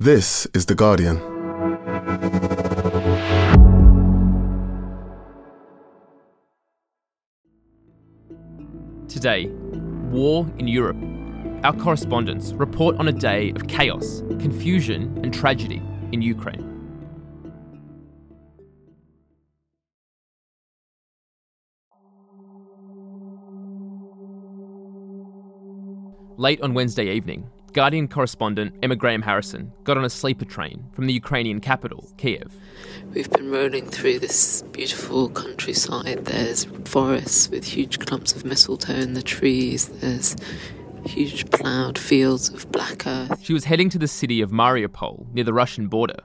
This is The Guardian. Today, war in Europe. Our correspondents report on a day of chaos, confusion, and tragedy in Ukraine. Late on Wednesday evening, Guardian correspondent Emma Graham Harrison got on a sleeper train from the Ukrainian capital, Kiev. We've been rolling through this beautiful countryside. There's forests with huge clumps of mistletoe in the trees. There's huge ploughed fields of black earth. She was heading to the city of Mariupol near the Russian border.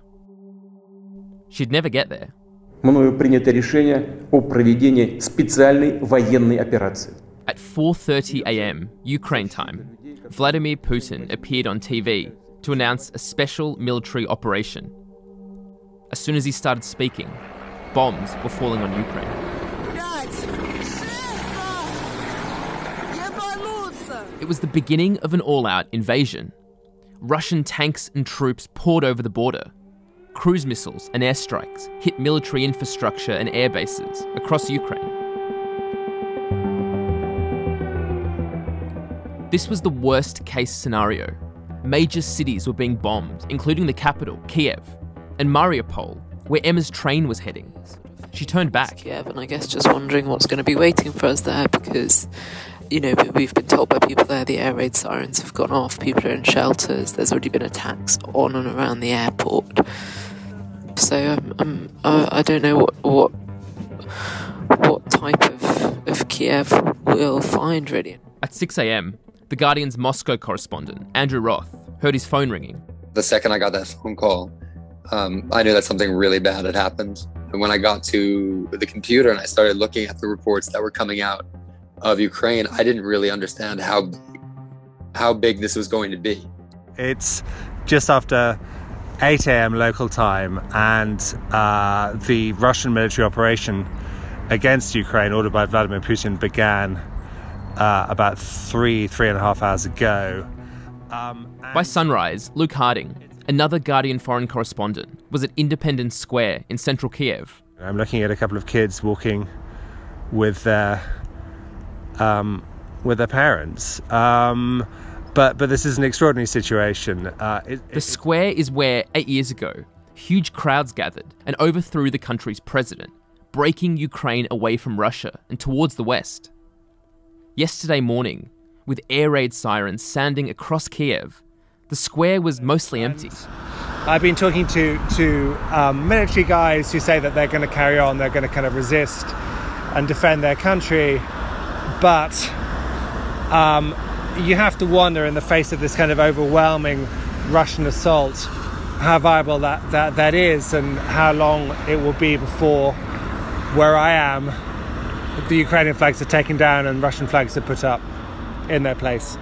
She'd never get there. Мною принято решение о проведении специальной военной операции. At 4:30 a.m. Ukraine time, Vladimir Putin appeared on TV to announce a special military operation. As soon as he started speaking, bombs were falling on Ukraine. It was the beginning of an all out invasion. Russian tanks and troops poured over the border. Cruise missiles and airstrikes hit military infrastructure and air bases across Ukraine. This was the worst case scenario. Major cities were being bombed, including the capital, Kiev, and Mariupol, where Emma's train was heading. She turned back. Kiev, and I guess just wondering what's going to be waiting for us there because, you know, we've been told by people there the air raid sirens have gone off, people are in shelters, there's already been attacks on and around the airport. So um, um, uh, I don't know what what what type of, of Kiev we'll find really. At 6 a.m., the Guardian's Moscow correspondent, Andrew Roth, heard his phone ringing. The second I got that phone call, um, I knew that something really bad had happened. And when I got to the computer and I started looking at the reports that were coming out of Ukraine, I didn't really understand how how big this was going to be. It's just after 8 a.m. local time, and uh, the Russian military operation against Ukraine, ordered by Vladimir Putin, began uh, about three, three and a half hours ago. Um, By sunrise, Luke Harding, another Guardian foreign correspondent, was at Independence Square in central Kiev. I'm looking at a couple of kids walking with their um, with their parents. Um, but but this is an extraordinary situation. Uh, it, the square is where eight years ago, huge crowds gathered and overthrew the country's president, breaking Ukraine away from Russia and towards the west. Yesterday morning, with air raid sirens sounding across Kiev, the square was mostly empty. I've been talking to to um, military guys who say that they're going to carry on, they're going to kind of resist and defend their country, but um, you have to wonder, in the face of this kind of overwhelming Russian assault, how viable that, that, that is and how long it will be before where I am the Ukrainian flags are taken down and Russian flags are put up in their place.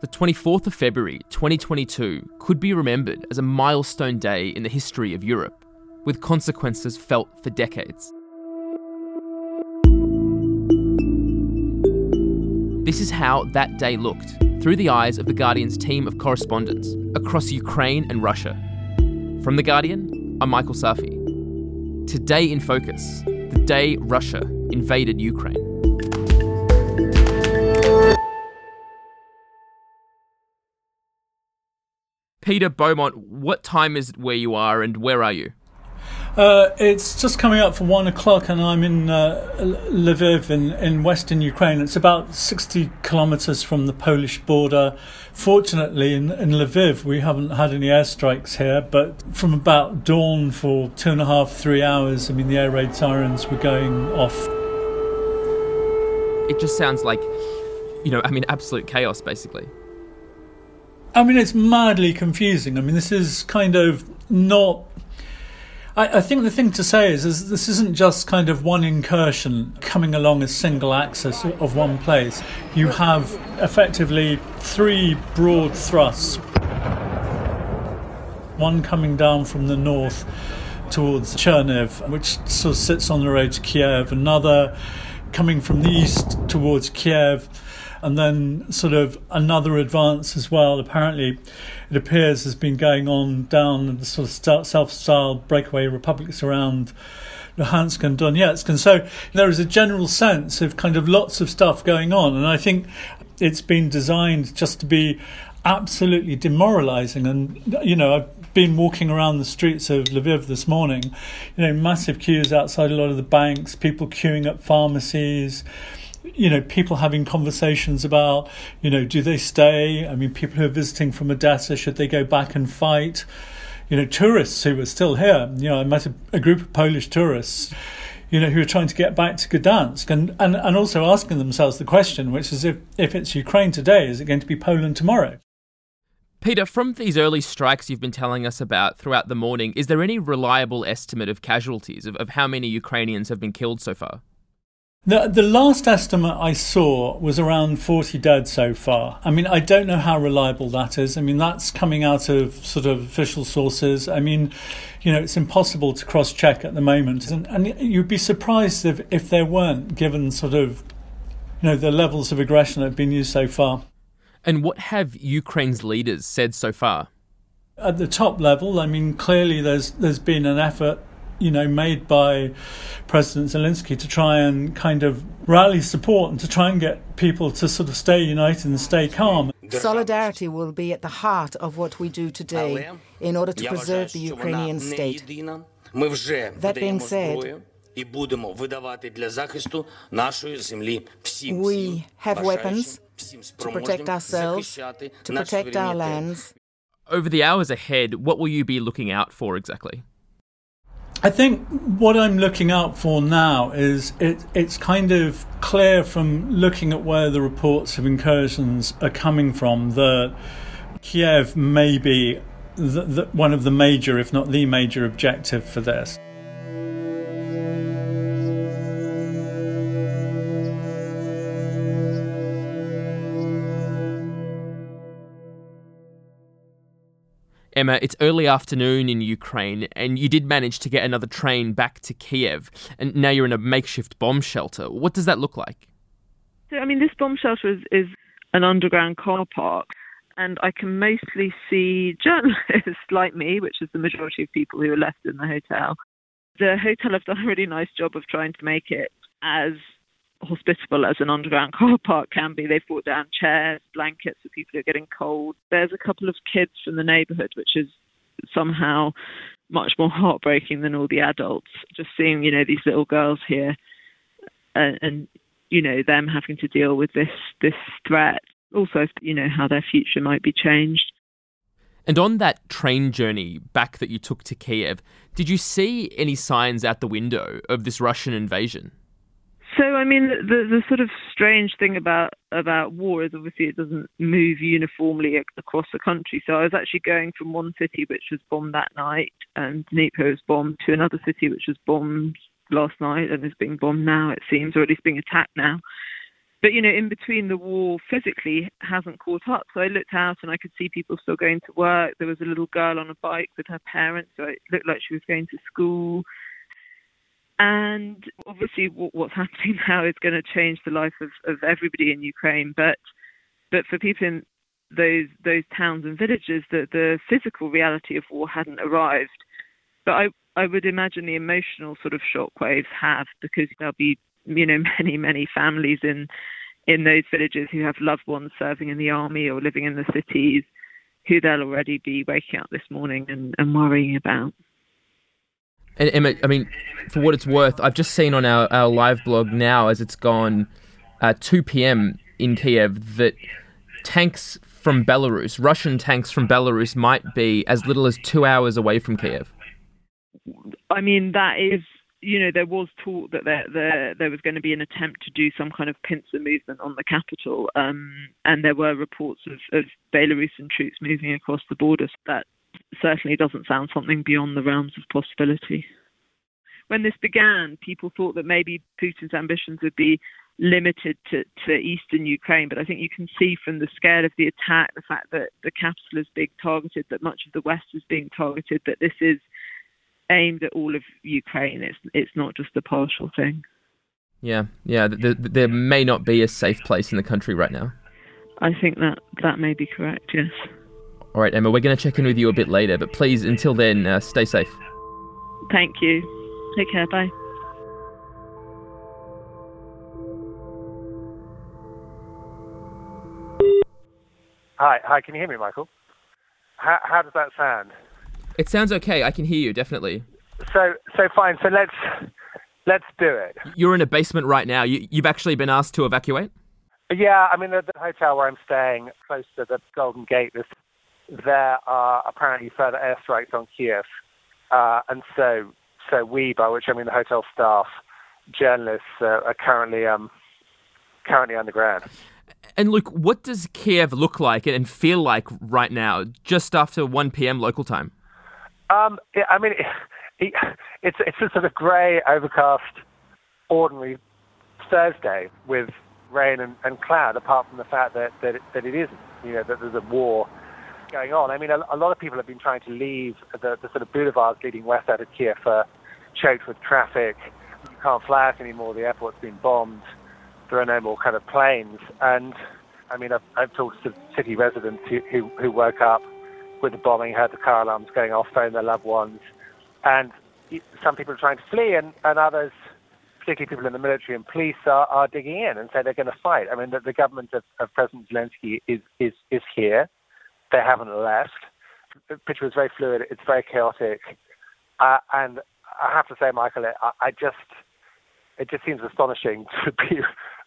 The 24th of February 2022 could be remembered as a milestone day in the history of Europe, with consequences felt for decades. This is how that day looked through the eyes of The Guardian's team of correspondents across Ukraine and Russia. From The Guardian, I'm Michael Safi. Today in focus, the day Russia invaded Ukraine. Peter Beaumont, what time is it where you are and where are you? Uh, it's just coming up for one o'clock, and I'm in uh, Lviv in, in western Ukraine. It's about 60 kilometers from the Polish border. Fortunately, in, in Lviv, we haven't had any airstrikes here, but from about dawn for two and a half, three hours, I mean, the air raid sirens were going off. It just sounds like, you know, I mean, absolute chaos, basically. I mean, it's madly confusing. I mean, this is kind of not I, I, think the thing to say is, is this isn't just kind of one incursion coming along a single axis of one place. You have effectively three broad thrusts. One coming down from the north towards Chernihiv, which sort of sits on the road to Kiev. Another coming from the east towards Kiev, and then sort of another advance as well. Apparently, it appears has been going on down the sort of self-styled breakaway republics around Luhansk and Donetsk, and so there is a general sense of kind of lots of stuff going on, and I think it's been designed just to be absolutely demoralizing. And you know, I've been walking around the streets of Lviv this morning. You know, massive queues outside a lot of the banks, people queuing at pharmacies you know, people having conversations about, you know, do they stay? I mean, people who are visiting from Odessa, should they go back and fight? You know, tourists who are still here. You know, I met a, a group of Polish tourists, you know, who are trying to get back to Gdansk and, and, and also asking themselves the question, which is if, if it's Ukraine today, is it going to be Poland tomorrow? Peter, from these early strikes you've been telling us about throughout the morning, is there any reliable estimate of casualties, of, of how many Ukrainians have been killed so far? The, the last estimate I saw was around 40 dead so far. I mean, I don't know how reliable that is. I mean, that's coming out of sort of official sources. I mean, you know, it's impossible to cross check at the moment. And, and you'd be surprised if, if there weren't, given sort of, you know, the levels of aggression that have been used so far. And what have Ukraine's leaders said so far? At the top level, I mean, clearly there's there's been an effort you know, made by President Zelensky to try and kind of rally support and to try and get people to sort of stay united and stay calm. Solidarity will be at the heart of what we do today in order to preserve the Ukrainian state. That being said, we have weapons to protect ourselves, to protect our lands. Over the hours ahead, what will you be looking out for exactly? I think what I'm looking out for now is it, it's kind of clear from looking at where the reports of incursions are coming from that Kiev may be the, the, one of the major, if not the major, objective for this. Emma, it's early afternoon in Ukraine, and you did manage to get another train back to Kiev, and now you're in a makeshift bomb shelter. What does that look like? So, I mean, this bomb shelter is, is an underground car park, and I can mostly see journalists like me, which is the majority of people who are left in the hotel. The hotel have done a really nice job of trying to make it as hospitable as an underground car park can be. They've brought down chairs, blankets for people who are getting cold. There's a couple of kids from the neighbourhood, which is somehow much more heartbreaking than all the adults. Just seeing, you know, these little girls here and, and you know, them having to deal with this this threat. Also, you know, how their future might be changed. And on that train journey back that you took to Kiev, did you see any signs out the window of this Russian invasion? So I mean, the the sort of strange thing about about war is obviously it doesn't move uniformly across the country. So I was actually going from one city which was bombed that night, and Dnipro was bombed, to another city which was bombed last night and is being bombed now. It seems, or at least being attacked now. But you know, in between the war physically hasn't caught up. So I looked out and I could see people still going to work. There was a little girl on a bike with her parents, so it looked like she was going to school. And obviously, what's happening now is going to change the life of, of everybody in Ukraine. But but for people in those those towns and villages, the the physical reality of war hadn't arrived. But I I would imagine the emotional sort of shockwaves have because there'll be you know many many families in in those villages who have loved ones serving in the army or living in the cities who they'll already be waking up this morning and, and worrying about. And Emma, I mean, for what it's worth, I've just seen on our, our live blog now, as it's gone uh, 2 p.m. in Kiev, that tanks from Belarus, Russian tanks from Belarus, might be as little as two hours away from Kiev. I mean, that is, you know, there was talk that there there, there was going to be an attempt to do some kind of pincer movement on the capital, um, and there were reports of, of Belarusian troops moving across the border. So that certainly doesn't sound something beyond the realms of possibility. When this began, people thought that maybe Putin's ambitions would be limited to, to eastern Ukraine, but I think you can see from the scale of the attack, the fact that the capital is being targeted, that much of the west is being targeted, that this is aimed at all of Ukraine. It's it's not just a partial thing. Yeah, yeah. There, there may not be a safe place in the country right now. I think that that may be correct. Yes. All right, Emma. We're going to check in with you a bit later, but please, until then, uh, stay safe. Thank you. Take care. Bye. Hi, hi. Can you hear me, Michael? How, how does that sound? It sounds okay. I can hear you definitely. So, so fine. So let's let's do it. You're in a basement right now. You, you've actually been asked to evacuate. Yeah, I mean the, the hotel where I'm staying, close to the Golden Gate. This, there are apparently further airstrikes on Kiev, uh, and so so we, by which I mean the hotel staff, journalists, uh, are currently um, currently underground. And Luke, what does Kiev look like and feel like right now, just after 1 p.m. local time? Um, I mean, it, it's it's a sort of grey, overcast, ordinary Thursday with rain and, and cloud. Apart from the fact that that it, that it isn't, you know, that there's a war going on. I mean, a, a lot of people have been trying to leave the, the sort of boulevards leading west out of Kiev are choked with traffic. You can't fly out anymore. The airport's been bombed. There are no more kind of planes. And I mean, I've, I've talked to city residents who, who, who woke up with the bombing, heard the car alarms going off, phoned their loved ones. And some people are trying to flee, and, and others, particularly people in the military and police, are, are digging in and say they're going to fight. I mean, the, the government of, of President Zelensky is, is, is here. They haven't left. The picture is very fluid. It's very chaotic. Uh, and I have to say, Michael, I, I just, it just seems astonishing to be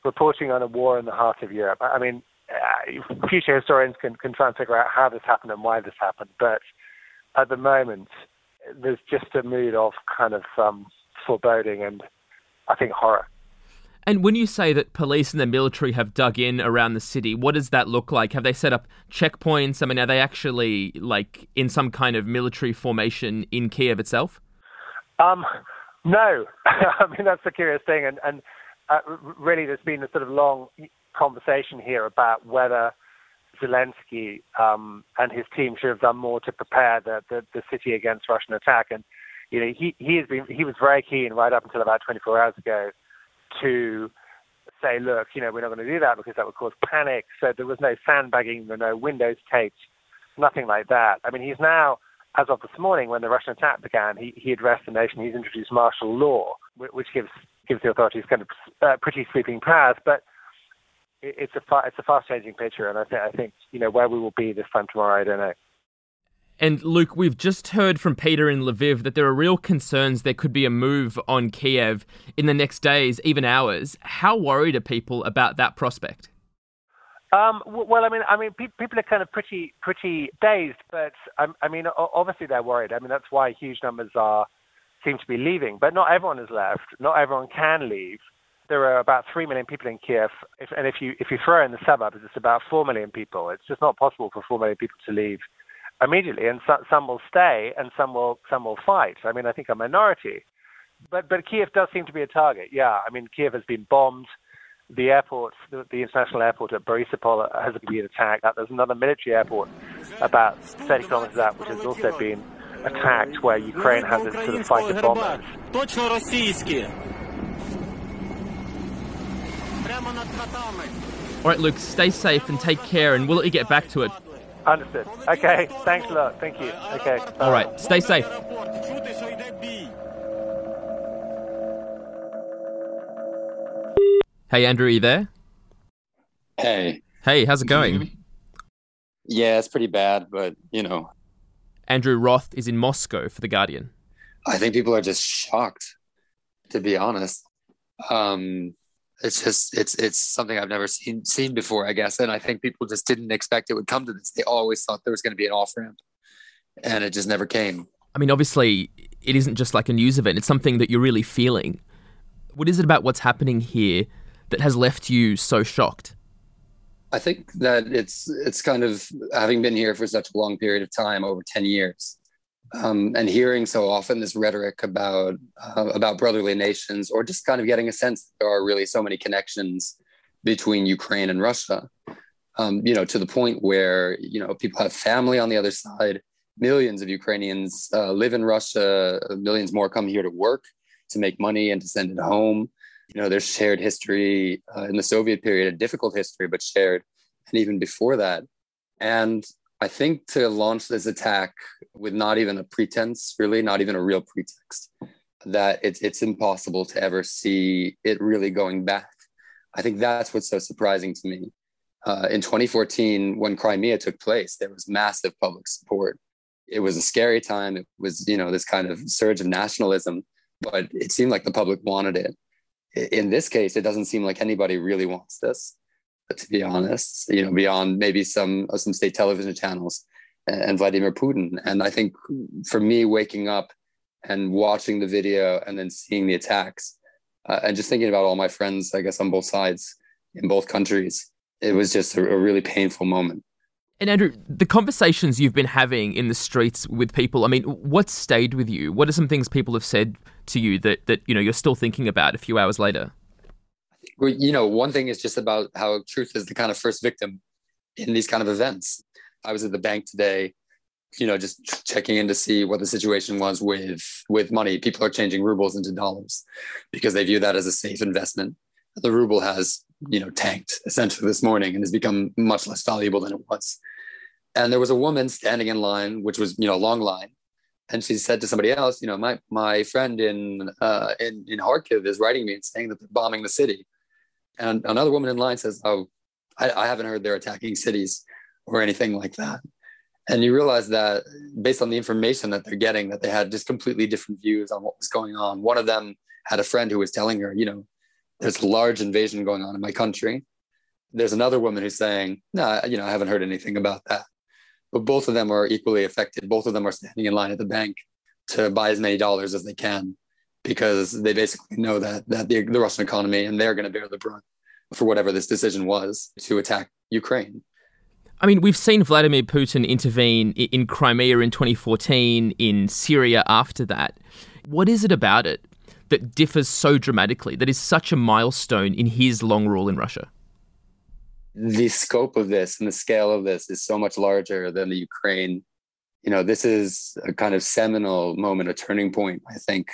reporting on a war in the heart of Europe. I mean, uh, future historians can, can try and figure out how this happened and why this happened, but at the moment, there's just a mood of kind of um, foreboding and I think horror. And when you say that police and the military have dug in around the city, what does that look like? Have they set up checkpoints? I mean, are they actually like in some kind of military formation in Kiev itself? Um, no. I mean, that's the curious thing. And, and uh, really, there's been a sort of long conversation here about whether Zelensky um, and his team should have done more to prepare the, the, the city against Russian attack. And you know, he he has been he was very keen right up until about 24 hours ago to say, look, you know, we're not going to do that because that would cause panic. So there was no sandbagging, there were no windows taped, nothing like that. I mean, he's now, as of this morning, when the Russian attack began, he, he addressed the nation. He's introduced martial law, which gives gives the authorities kind of uh, pretty sweeping powers. But it's a fa- it's a fast changing picture, and I think I think you know where we will be this time tomorrow. I don't know. And Luke, we've just heard from Peter in Lviv that there are real concerns there could be a move on Kiev in the next days, even hours. How worried are people about that prospect? Um, well, I mean, I mean, pe- people are kind of pretty, pretty dazed, but um, I mean, obviously they're worried. I mean, that's why huge numbers are seem to be leaving, but not everyone has left. Not everyone can leave there are about three million people in Kiev, if, and if you if you throw in the suburbs, it's about four million people. It's just not possible for four million people to leave immediately, and so, some will stay, and some will some will fight. I mean, I think a minority, but but Kiev does seem to be a target. Yeah, I mean, Kiev has been bombed. The airport, the, the international airport at Boryspil has been attacked. There's another military airport about 30 kilometers out, which has also been attacked, where Ukraine has its sort of fighter bombers. All right, Luke, stay safe and take care, and we'll let you get back to it. Understood. Okay, thanks a lot. Thank you. Okay. All right, stay safe. Hey, Andrew, are you there? Hey. Hey, how's it going? Yeah, it's pretty bad, but you know. Andrew Roth is in Moscow for The Guardian. I think people are just shocked, to be honest. Um, it's just it's it's something I've never seen seen before, I guess. And I think people just didn't expect it would come to this. They always thought there was going to be an off ramp, and it just never came. I mean, obviously, it isn't just like a news event; it's something that you're really feeling. What is it about what's happening here that has left you so shocked? I think that it's it's kind of having been here for such a long period of time, over ten years um, and hearing so often this rhetoric about uh, about brotherly nations, or just kind of getting a sense that there are really so many connections between Ukraine and Russia. Um, you know, to the point where you know people have family on the other side. Millions of Ukrainians uh, live in Russia. Millions more come here to work, to make money, and to send it home. You know, there's shared history uh, in the Soviet period, a difficult history, but shared, and even before that. And I think to launch this attack with not even a pretense, really, not even a real pretext, that it's it's impossible to ever see it really going back. I think that's what's so surprising to me. Uh, in 2014, when Crimea took place, there was massive public support. It was a scary time. It was, you know, this kind of surge of nationalism, but it seemed like the public wanted it. In this case, it doesn't seem like anybody really wants this to be honest, you know, beyond maybe some uh, some state television channels and Vladimir Putin. And I think for me, waking up and watching the video and then seeing the attacks uh, and just thinking about all my friends, I guess, on both sides in both countries, it was just a, a really painful moment. And Andrew, the conversations you've been having in the streets with people, I mean, what stayed with you? What are some things people have said to you that, that you know you're still thinking about a few hours later? You know, one thing is just about how truth is the kind of first victim in these kind of events. I was at the bank today, you know, just checking in to see what the situation was with with money. People are changing rubles into dollars because they view that as a safe investment. The ruble has, you know, tanked essentially this morning and has become much less valuable than it was. And there was a woman standing in line, which was, you know, a long line, and she said to somebody else, you know, my my friend in uh, in in Kharkiv is writing me and saying that they're bombing the city. And another woman in line says, "Oh, I, I haven't heard they're attacking cities or anything like that." And you realize that based on the information that they're getting, that they had just completely different views on what was going on. One of them had a friend who was telling her, you know, there's a large invasion going on in my country. There's another woman who's saying, no, you know, I haven't heard anything about that. But both of them are equally affected. Both of them are standing in line at the bank to buy as many dollars as they can because they basically know that that the, the Russian economy and they're going to bear the brunt for whatever this decision was to attack Ukraine. I mean, we've seen Vladimir Putin intervene in Crimea in 2014, in Syria after that. What is it about it that differs so dramatically, that is such a milestone in his long rule in Russia? The scope of this and the scale of this is so much larger than the Ukraine. You know, this is a kind of seminal moment, a turning point, I think,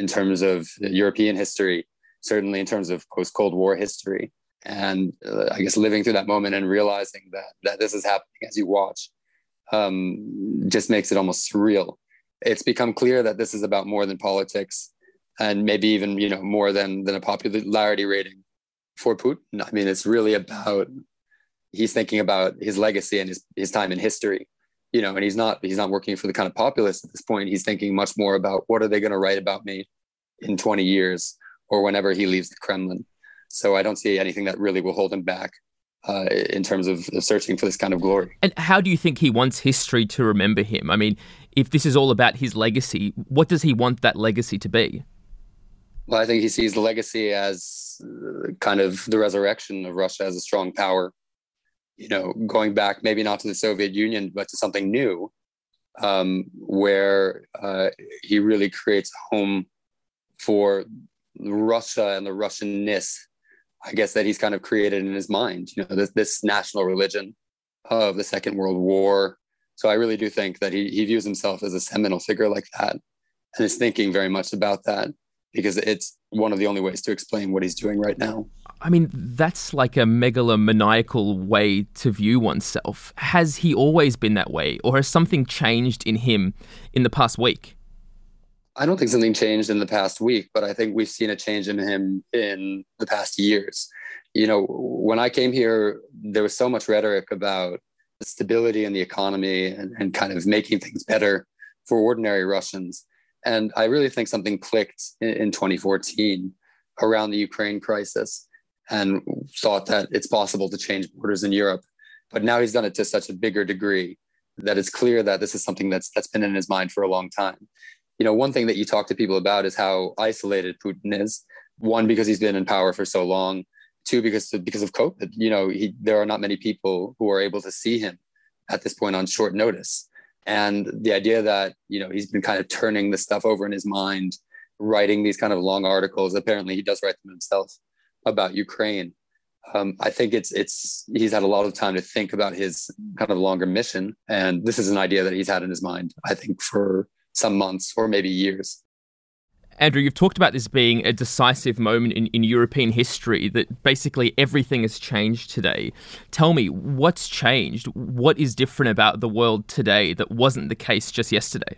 in terms of European history, certainly in terms of post Cold War history. And uh, I guess living through that moment and realizing that, that this is happening as you watch um, just makes it almost surreal. It's become clear that this is about more than politics and maybe even, you know, more than, than a popularity rating for Putin. I mean, it's really about, he's thinking about his legacy and his, his time in history you know, and he's not he's not working for the kind of populace at this point. He's thinking much more about what are they going to write about me in 20 years or whenever he leaves the Kremlin. So I don't see anything that really will hold him back uh, in terms of searching for this kind of glory. And how do you think he wants history to remember him? I mean, if this is all about his legacy, what does he want that legacy to be? Well, I think he sees the legacy as uh, kind of the resurrection of Russia as a strong power you know, going back maybe not to the Soviet Union, but to something new, um, where uh, he really creates a home for Russia and the Russianness, I guess that he's kind of created in his mind. You know, this, this national religion of the Second World War. So I really do think that he he views himself as a seminal figure like that, and is thinking very much about that because it's one of the only ways to explain what he's doing right now. I mean, that's like a megalomaniacal way to view oneself. Has he always been that way, or has something changed in him in the past week? I don't think something changed in the past week, but I think we've seen a change in him in the past years. You know, when I came here, there was so much rhetoric about the stability in the economy and, and kind of making things better for ordinary Russians. And I really think something clicked in, in 2014 around the Ukraine crisis and thought that it's possible to change borders in Europe. But now he's done it to such a bigger degree that it's clear that this is something that's that's been in his mind for a long time. You know, one thing that you talk to people about is how isolated Putin is. One, because he's been in power for so long. Two, because because of COVID. You know, he, there are not many people who are able to see him at this point on short notice. And the idea that you know he's been kind of turning the stuff over in his mind, writing these kind of long articles. Apparently, he does write them himself about Ukraine. Um, I think it's it's he's had a lot of time to think about his kind of longer mission, and this is an idea that he's had in his mind. I think for some months or maybe years. Andrew, you've talked about this being a decisive moment in, in European history, that basically everything has changed today. Tell me, what's changed? What is different about the world today that wasn't the case just yesterday?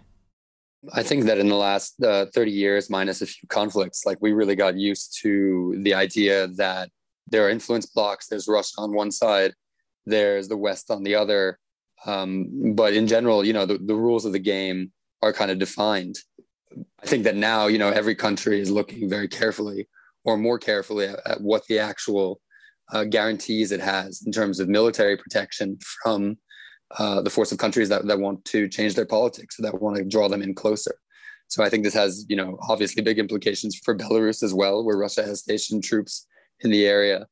I think that in the last uh, 30 years, minus a few conflicts, like we really got used to the idea that there are influence blocks. There's Russia on one side, there's the West on the other. Um, but in general, you know, the, the rules of the game are kind of defined. I think that now, you know, every country is looking very carefully or more carefully at, at what the actual uh, guarantees it has in terms of military protection from uh, the force of countries that, that want to change their politics, that want to draw them in closer. So I think this has, you know, obviously big implications for Belarus as well, where Russia has stationed troops in the area.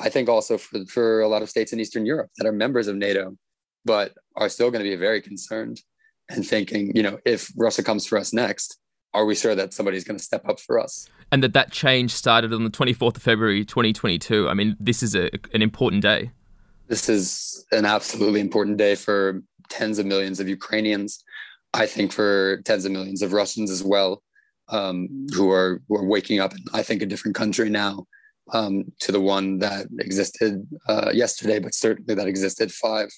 I think also for, for a lot of states in Eastern Europe that are members of NATO, but are still going to be very concerned and thinking, you know, if Russia comes for us next, are we sure that somebody's going to step up for us? And that that change started on the 24th of February 2022. I mean, this is a, an important day. This is an absolutely important day for tens of millions of Ukrainians. I think for tens of millions of Russians as well, um, who are who are waking up in I think a different country now um, to the one that existed uh, yesterday, but certainly that existed five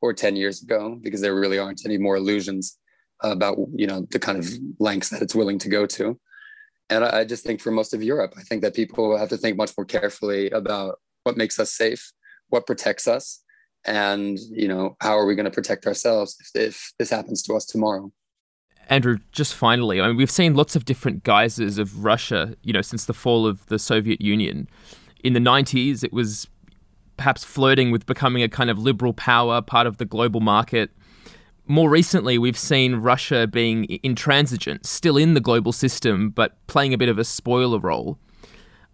or ten years ago, because there really aren't any more illusions about you know the kind of lengths that it's willing to go to and I, I, just think for most of europe i think that people have to think much more carefully about what makes us safe what protects us and you know how are we going to protect ourselves if, if this happens to us tomorrow Andrew, just finally, I mean, we've seen lots of different guises of Russia, you know, since the fall of the Soviet Union. In the 90s, it was perhaps flirting with becoming a kind of liberal power, part of the global market more recently, we've seen Russia being intransigent, still in the global system, but playing a bit of a spoiler role.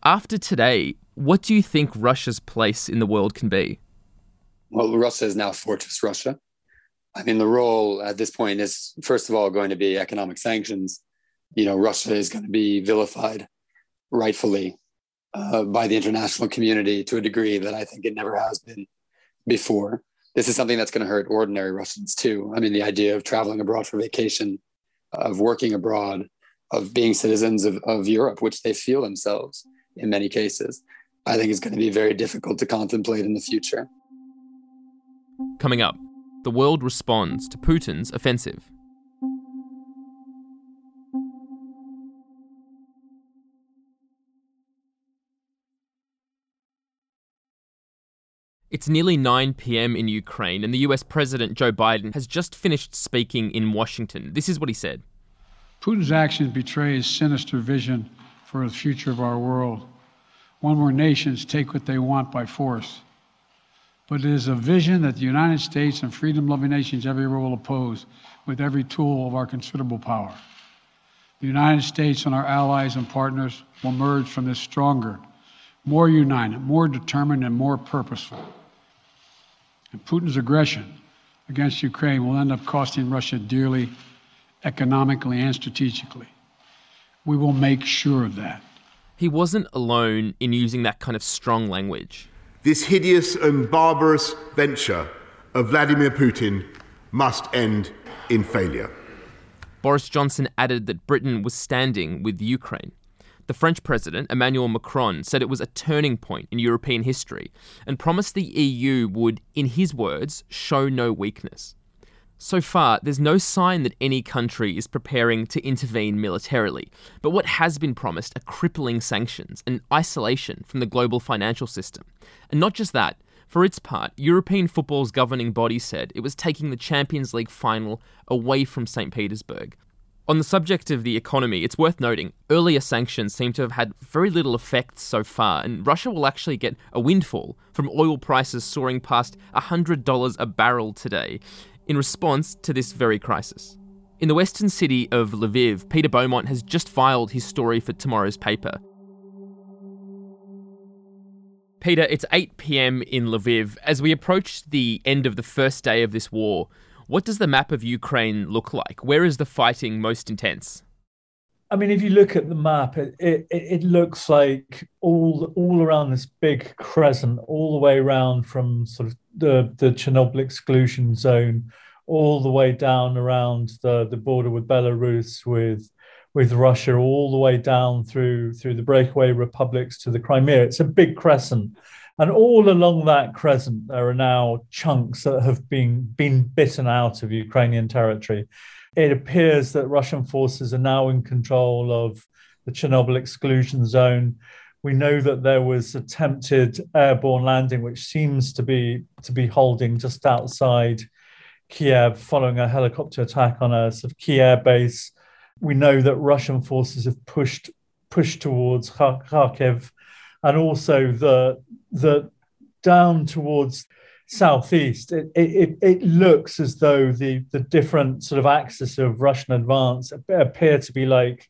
After today, what do you think Russia's place in the world can be? Well, Russia is now Fortress Russia. I mean, the role at this point is, first of all, going to be economic sanctions. You know, Russia is going to be vilified rightfully uh, by the international community to a degree that I think it never has been before this is something that's going to hurt ordinary Russians too. I mean, the idea of traveling abroad for vacation, of working abroad, of being citizens of, of Europe, which they feel themselves in many cases, I think is going to be very difficult to contemplate in the future. Coming up, the world responds to Putin's offensive. It's nearly 9 pm in Ukraine, and the US President Joe Biden has just finished speaking in Washington. This is what he said Putin's actions betray his sinister vision for the future of our world, one where nations take what they want by force. But it is a vision that the United States and freedom loving nations everywhere will oppose with every tool of our considerable power. The United States and our allies and partners will emerge from this stronger, more united, more determined, and more purposeful. And Putin's aggression against Ukraine will end up costing Russia dearly, economically and strategically. We will make sure of that. He wasn't alone in using that kind of strong language. This hideous and barbarous venture of Vladimir Putin must end in failure. Boris Johnson added that Britain was standing with Ukraine. The French president, Emmanuel Macron, said it was a turning point in European history and promised the EU would, in his words, show no weakness. So far, there's no sign that any country is preparing to intervene militarily, but what has been promised are crippling sanctions and isolation from the global financial system. And not just that, for its part, European football's governing body said it was taking the Champions League final away from St. Petersburg, on the subject of the economy, it's worth noting earlier sanctions seem to have had very little effect so far, and Russia will actually get a windfall from oil prices soaring past $100 a barrel today in response to this very crisis. In the western city of Lviv, Peter Beaumont has just filed his story for tomorrow's paper. Peter, it's 8 pm in Lviv. As we approach the end of the first day of this war, what does the map of Ukraine look like? Where is the fighting most intense? I mean, if you look at the map, it, it, it looks like all all around this big crescent, all the way around from sort of the, the Chernobyl exclusion zone, all the way down around the, the border with Belarus, with with Russia all the way down through through the breakaway republics to the Crimea. It's a big crescent. And all along that crescent, there are now chunks that have been, been bitten out of Ukrainian territory. It appears that Russian forces are now in control of the Chernobyl exclusion zone. We know that there was attempted airborne landing, which seems to be to be holding just outside Kiev, following a helicopter attack on a sort of key air base. We know that Russian forces have pushed pushed towards Kharkiv, and also the the down towards southeast. It, it it looks as though the the different sort of axis of Russian advance appear to be like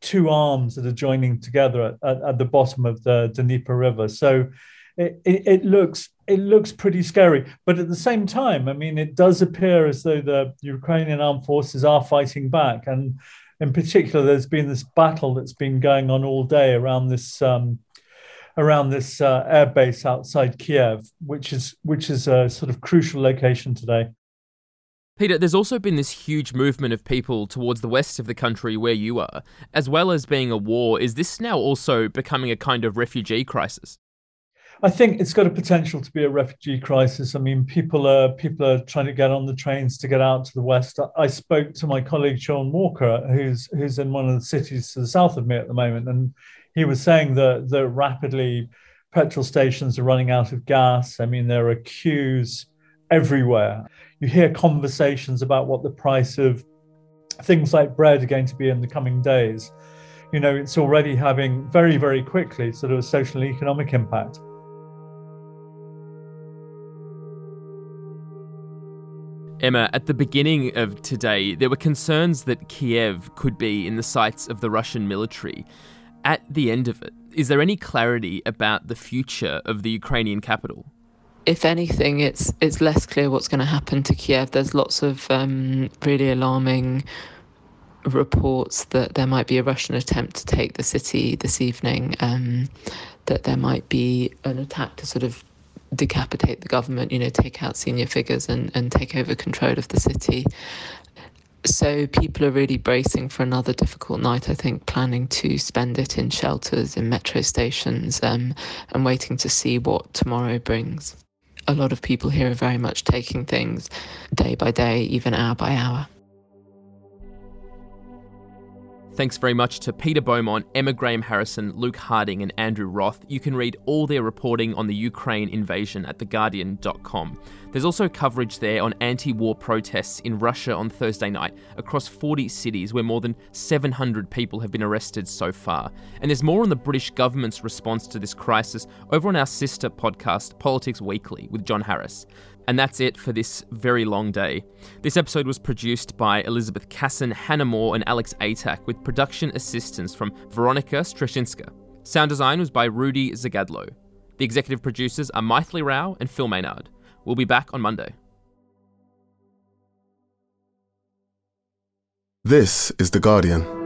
two arms that are joining together at, at, at the bottom of the Dnieper River. So it, it, it, looks it looks pretty scary. But at the same time, I mean, it does appear as though the Ukrainian armed forces are fighting back, and in particular, there's been this battle that's been going on all day around this. Um, around this uh, air base outside Kiev, which is which is a sort of crucial location today. Peter, there's also been this huge movement of people towards the west of the country where you are, as well as being a war. Is this now also becoming a kind of refugee crisis? I think it's got a potential to be a refugee crisis. I mean, people are people are trying to get on the trains to get out to the west. I spoke to my colleague Shaun Walker, who's who's in one of the cities to the south of me at the moment, and he was saying that that rapidly petrol stations are running out of gas. I mean, there are queues everywhere. You hear conversations about what the price of things like bread are going to be in the coming days. You know, it's already having very, very quickly sort of a social and economic impact. Emma, at the beginning of today, there were concerns that Kiev could be in the sights of the Russian military. At the end of it, is there any clarity about the future of the Ukrainian capital? if anything, it's it's less clear what's going to happen to Kiev. There's lots of um, really alarming reports that there might be a Russian attempt to take the city this evening. Um, that there might be an attack to sort of decapitate the government, you know, take out senior figures and, and take over control of the city. So people are really bracing for another difficult night, I think, planning to spend it in shelters, in metro stations, um, and waiting to see what tomorrow brings a lot of people here are very much taking things day by day, even hour by hour. Thanks very much to Peter Beaumont, Emma Graham Harrison, Luke Harding, and Andrew Roth. You can read all their reporting on the Ukraine invasion at theguardian.com. There's also coverage there on anti war protests in Russia on Thursday night across 40 cities where more than 700 people have been arrested so far. And there's more on the British government's response to this crisis over on our sister podcast, Politics Weekly, with John Harris. And that's it for this very long day. This episode was produced by Elizabeth Cassin, Hannah Moore, and Alex Atack, with production assistance from Veronica Streshinska. Sound design was by Rudy Zagadlo. The executive producers are Mythili Rao and Phil Maynard. We'll be back on Monday. This is The Guardian.